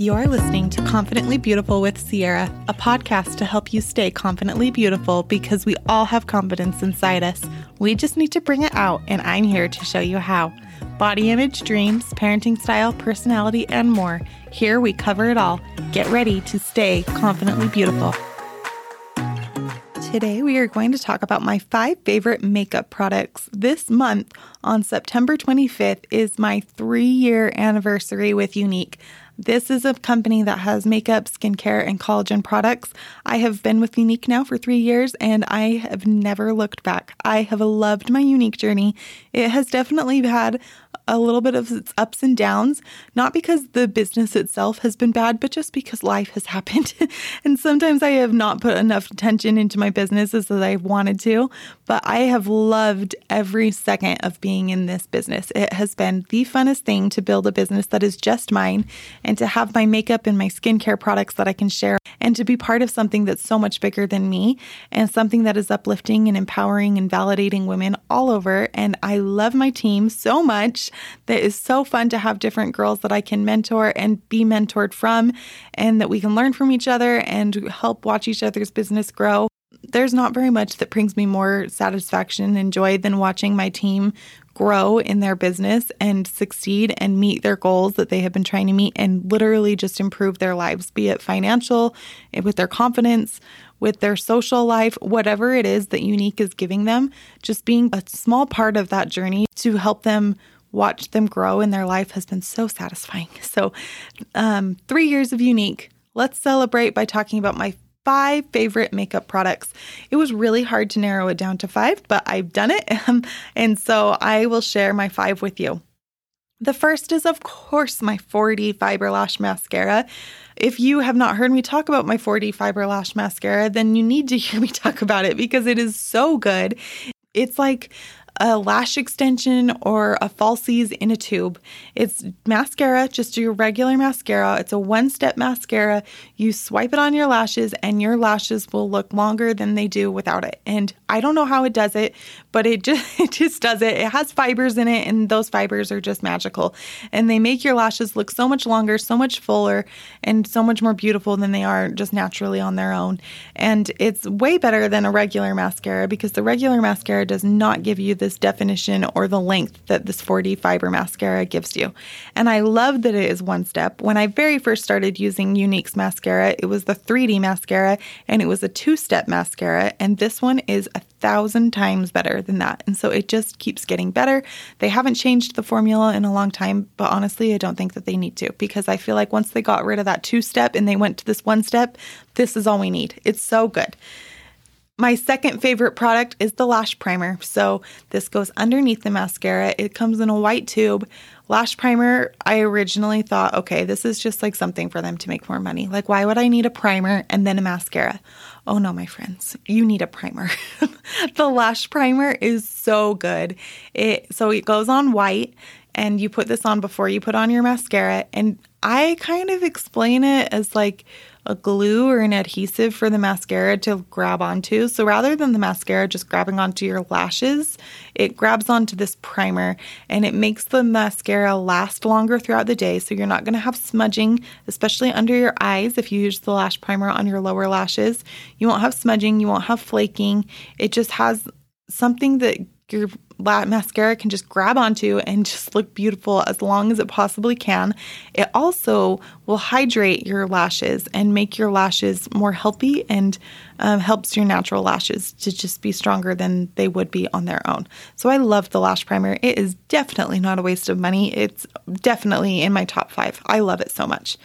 You're listening to Confidently Beautiful with Ciera, a podcast to help you stay confidently beautiful because we all have confidence inside us. We just need to bring it out, and I'm here to show you how. Body image, dreams, parenting style, personality, and more. Here we cover it all. Get ready to stay confidently beautiful. Today, we are going to talk about my five favorite makeup products. This month, on September 25th, is my three year anniversary with Younique. This is a company that has makeup, skincare, and collagen products. I have been with Younique now for three years and I have never looked back. I have loved my Younique journey. It has definitely had a little bit of its ups and downs, not because the business itself has been bad, but just because life has happened. and sometimes I have not put enough attention into my business as I wanted to, but I have loved every second of being in this business. It has been the funnest thing to build a business that is just mine to have my makeup and my skincare products that I can share and to be part of something that's so much bigger than me and something that is uplifting and empowering and validating women all over. And I love my team so much that is so fun to have different girls that I can mentor and be mentored from, and that we can learn from each other and help watch each other's business grow. There's not very much that brings me more satisfaction and joy than watching my team grow in their business and succeed and meet their goals that they have been trying to meet and literally just improve their lives, be it financial, with their confidence, with their social life, whatever it is that Younique is giving them, just being a small part of that journey to help them watch them grow in their life has been so satisfying. So, um, three years of Younique. Let's celebrate by talking about my five favorite makeup products. It was really hard to narrow it down to five, but I've done it. Um, and so I will share my five with you. The first is, of course, my 4D Fiber Lash Mascara. If you have not heard me talk about my 4D Fiber Lash Mascara, then you need to hear me talk about it because it is so good. It's like a lash extension or a falsies in a tube. It's mascara, just your regular mascara. It's a one step mascara. You swipe it on your lashes, and your lashes will look longer than they do without it. And I don't know how it does it, but it just, it just does it. It has fibers in it, and those fibers are just magical. And they make your lashes look so much longer, so much fuller, and so much more beautiful than they are just naturally on their own. And it's way better than a regular mascara because the regular mascara does not give you this definition or the length that this 4D fiber mascara gives you. And I love that it is one step. When I very first started using Younique's mascara, it was the 3D mascara and it was a two step mascara. And this one is a thousand times better than that. And so it just keeps getting better. They haven't changed the formula in a long time, but honestly, I don't think that they need to because I feel like once they got rid of that two step and they went to this one step, this is all we need. It's so good. My second favorite product is the lash primer. So, this goes underneath the mascara. It comes in a white tube. Lash primer, I originally thought, okay, this is just like something for them to make more money. Like, why would I need a primer and then a mascara? Oh no, my friends, you need a primer. the lash primer is so good. It so it goes on white and you put this on before you put on your mascara and I kind of explain it as like a glue or an adhesive for the mascara to grab onto. So rather than the mascara just grabbing onto your lashes, it grabs onto this primer and it makes the mascara last longer throughout the day. So you're not going to have smudging, especially under your eyes if you use the lash primer on your lower lashes. You won't have smudging, you won't have flaking. It just has something that your mascara can just grab onto and just look beautiful as long as it possibly can. It also will hydrate your lashes and make your lashes more healthy and um, helps your natural lashes to just be stronger than they would be on their own. So I love the lash primer. It is definitely not a waste of money. It's definitely in my top five. I love it so much.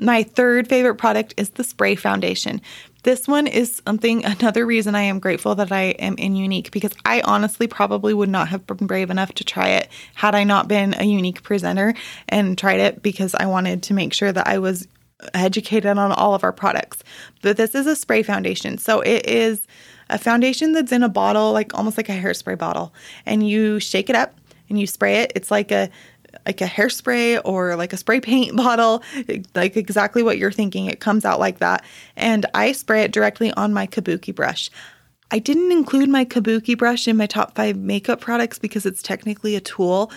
My third favorite product is the spray foundation. This one is something, another reason I am grateful that I am in Younique because I honestly probably would not have been brave enough to try it had I not been a Younique presenter and tried it because I wanted to make sure that I was educated on all of our products. But this is a spray foundation. So it is a foundation that's in a bottle, like almost like a hairspray bottle, and you shake it up and you spray it. It's like a like a hairspray or like a spray paint bottle, like exactly what you're thinking. It comes out like that. And I spray it directly on my kabuki brush. I didn't include my kabuki brush in my top five makeup products because it's technically a tool,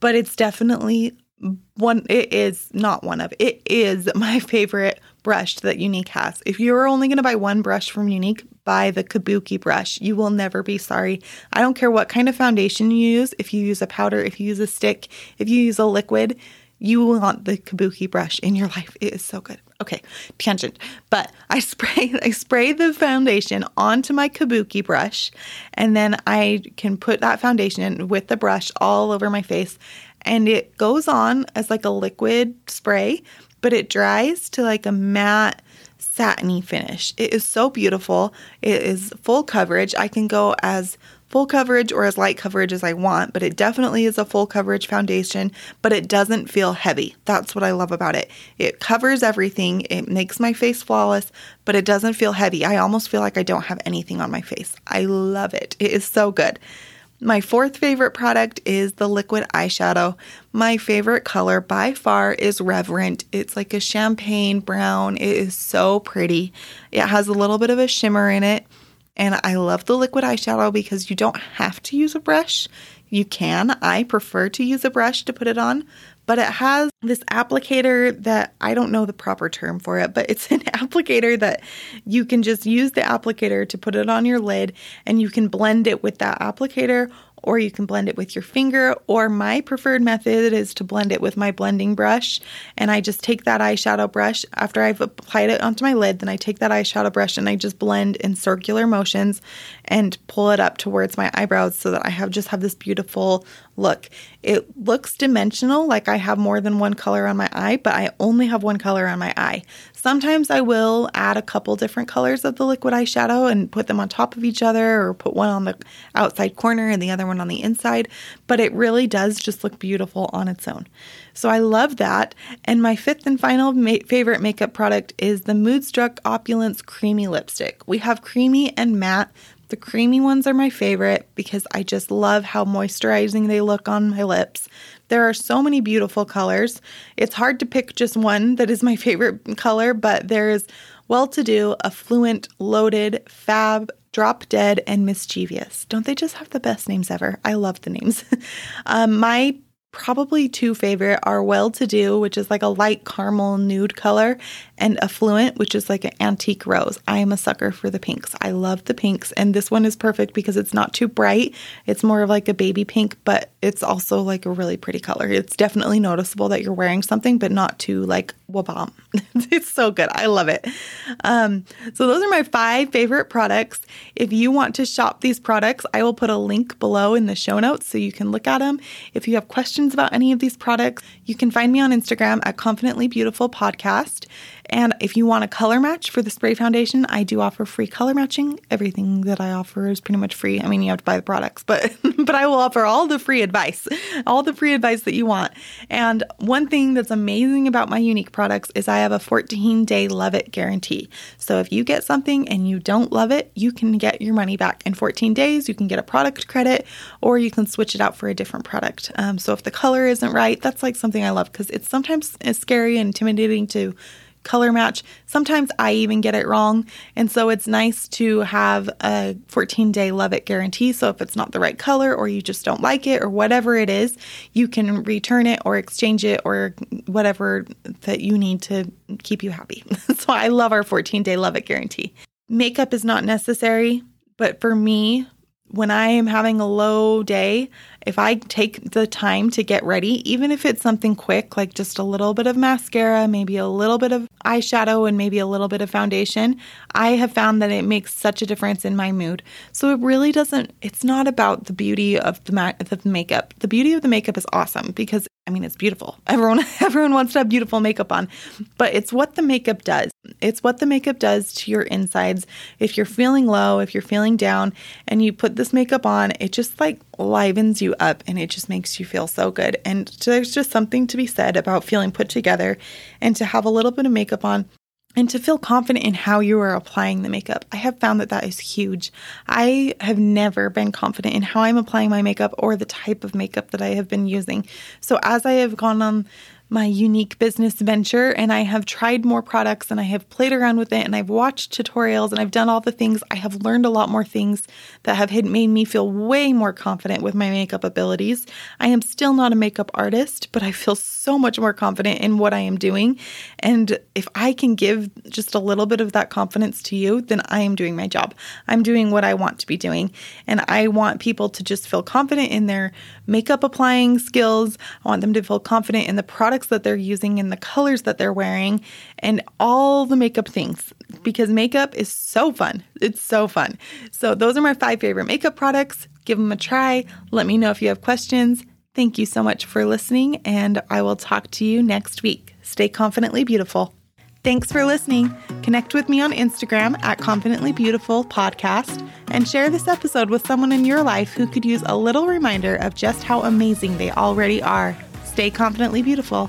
but it's definitely one it is not one of it is my favorite brush that Younique has. If you're only going to buy one brush from Younique buy the Kabuki brush. You will never be sorry. I don't care what kind of foundation you use, if you use a powder, if you use a stick, if you use a liquid, you will want the Kabuki brush in your life. It is so good. Okay, tangent. But I spray I spray the foundation onto my Kabuki brush and then I can put that foundation with the brush all over my face and it goes on as like a liquid spray, but it dries to like a matte satiny finish. It is so beautiful. It is full coverage. I can go as full coverage or as light coverage as I want, but it definitely is a full coverage foundation, but it doesn't feel heavy. That's what I love about it. It covers everything, it makes my face flawless, but it doesn't feel heavy. I almost feel like I don't have anything on my face. I love it. It is so good. My fourth favorite product is the liquid eyeshadow. My favorite color by far is Reverent. It's like a champagne brown. It is so pretty. It has a little bit of a shimmer in it. And I love the liquid eyeshadow because you don't have to use a brush. You can. I prefer to use a brush to put it on, but it has this applicator that I don't know the proper term for it, but it's an applicator that you can just use the applicator to put it on your lid and you can blend it with that applicator or you can blend it with your finger, or my preferred method is to blend it with my blending brush. And I just take that eyeshadow brush after I've applied it onto my lid, then I take that eyeshadow brush and I just blend in circular motions and pull it up towards my eyebrows so that I have just have this beautiful look. It looks dimensional, like I have more than one color on my eye, but I only have one color on my eye. Sometimes I will add a couple different colors of the liquid eyeshadow and put them on top of each other or put one on the outside corner and the other one on the inside, but it really does just look beautiful on its own. So I love that. And my fifth and final ma- favorite makeup product is the Moodstruck Opulence Creamy Lipstick. We have creamy and matte. The creamy ones are my favorite because I just love how moisturizing they look on my lips. There are so many beautiful colors. It's hard to pick just one that is my favorite color, but there's well to do, affluent, loaded, fab, drop dead, and mischievous. Don't they just have the best names ever? I love the names. um, my probably two favorite are Well To Do, which is like a light caramel nude color, and Affluent, which is like an antique rose. I am a sucker for the pinks. I love the pinks, and this one is perfect because it's not too bright. It's more of like a baby pink, but it's also like a really pretty color. It's definitely noticeable that you're wearing something, but not too like wabam. it's so good. I love it. Um, so those are my five favorite products. If you want to shop these products, I will put a link below in the show notes so you can look at them. If you have questions about any of these products, you can find me on Instagram at Confidently Beautiful Podcast. And if you want a color match for the spray foundation, I do offer free color matching. Everything that I offer is pretty much free. I mean, you have to buy the products, but but I will offer all the free advice, all the free advice that you want. And one thing that's amazing about my Younique products is I have a 14-day love it guarantee. So if you get something and you don't love it, you can get your money back in 14 days. You can get a product credit, or you can switch it out for a different product. Um, so if the color isn't right, that's like something I love because it's sometimes scary and intimidating to color match. Sometimes I even get it wrong. And so it's nice to have a 14 day love it guarantee. So if it's not the right color or you just don't like it or whatever it is, you can return it or exchange it or whatever that you need to keep you happy. so I love our 14 day love it guarantee. Makeup is not necessary, but for me, when I am having a low day, if I take the time to get ready, even if it's something quick, like just a little bit of mascara, maybe a little bit of eyeshadow, and maybe a little bit of foundation, I have found that it makes such a difference in my mood. So it really doesn't, it's not about the beauty of the, ma- the makeup. The beauty of the makeup is awesome because I mean, it's beautiful. Everyone, everyone wants to have beautiful makeup on, but it's what the makeup does. It's what the makeup does to your insides. If you're feeling low, if you're feeling down, and you put this makeup on, it just like livens you up and it just makes you feel so good. And there's just something to be said about feeling put together and to have a little bit of makeup on and to feel confident in how you are applying the makeup. I have found that that is huge. I have never been confident in how I'm applying my makeup or the type of makeup that I have been using. So as I have gone on my Younique business venture and I have tried more products and I have played around with it and I've watched tutorials and I've done all the things. I have learned a lot more things that have made me feel way more confident with my makeup abilities. I am still not a makeup artist, but I feel so much more confident in what I am doing. And if I can give just a little bit of that confidence to you, then I am doing my job. I'm doing what I want to be doing. And I want people to just feel confident in their makeup applying skills. I want them to feel confident in the products that they're using and the colors that they're wearing and all the makeup things because makeup is so fun. It's so fun. So, those are my five favorite makeup products. Give them a try. Let me know if you have questions. Thank you so much for listening, and I will talk to you next week. Stay confidently beautiful. Thanks for listening. Connect with me on Instagram at Confidently Beautiful Podcast and share this episode with someone in your life who could use a little reminder of just how amazing they already are. Stay confidently beautiful.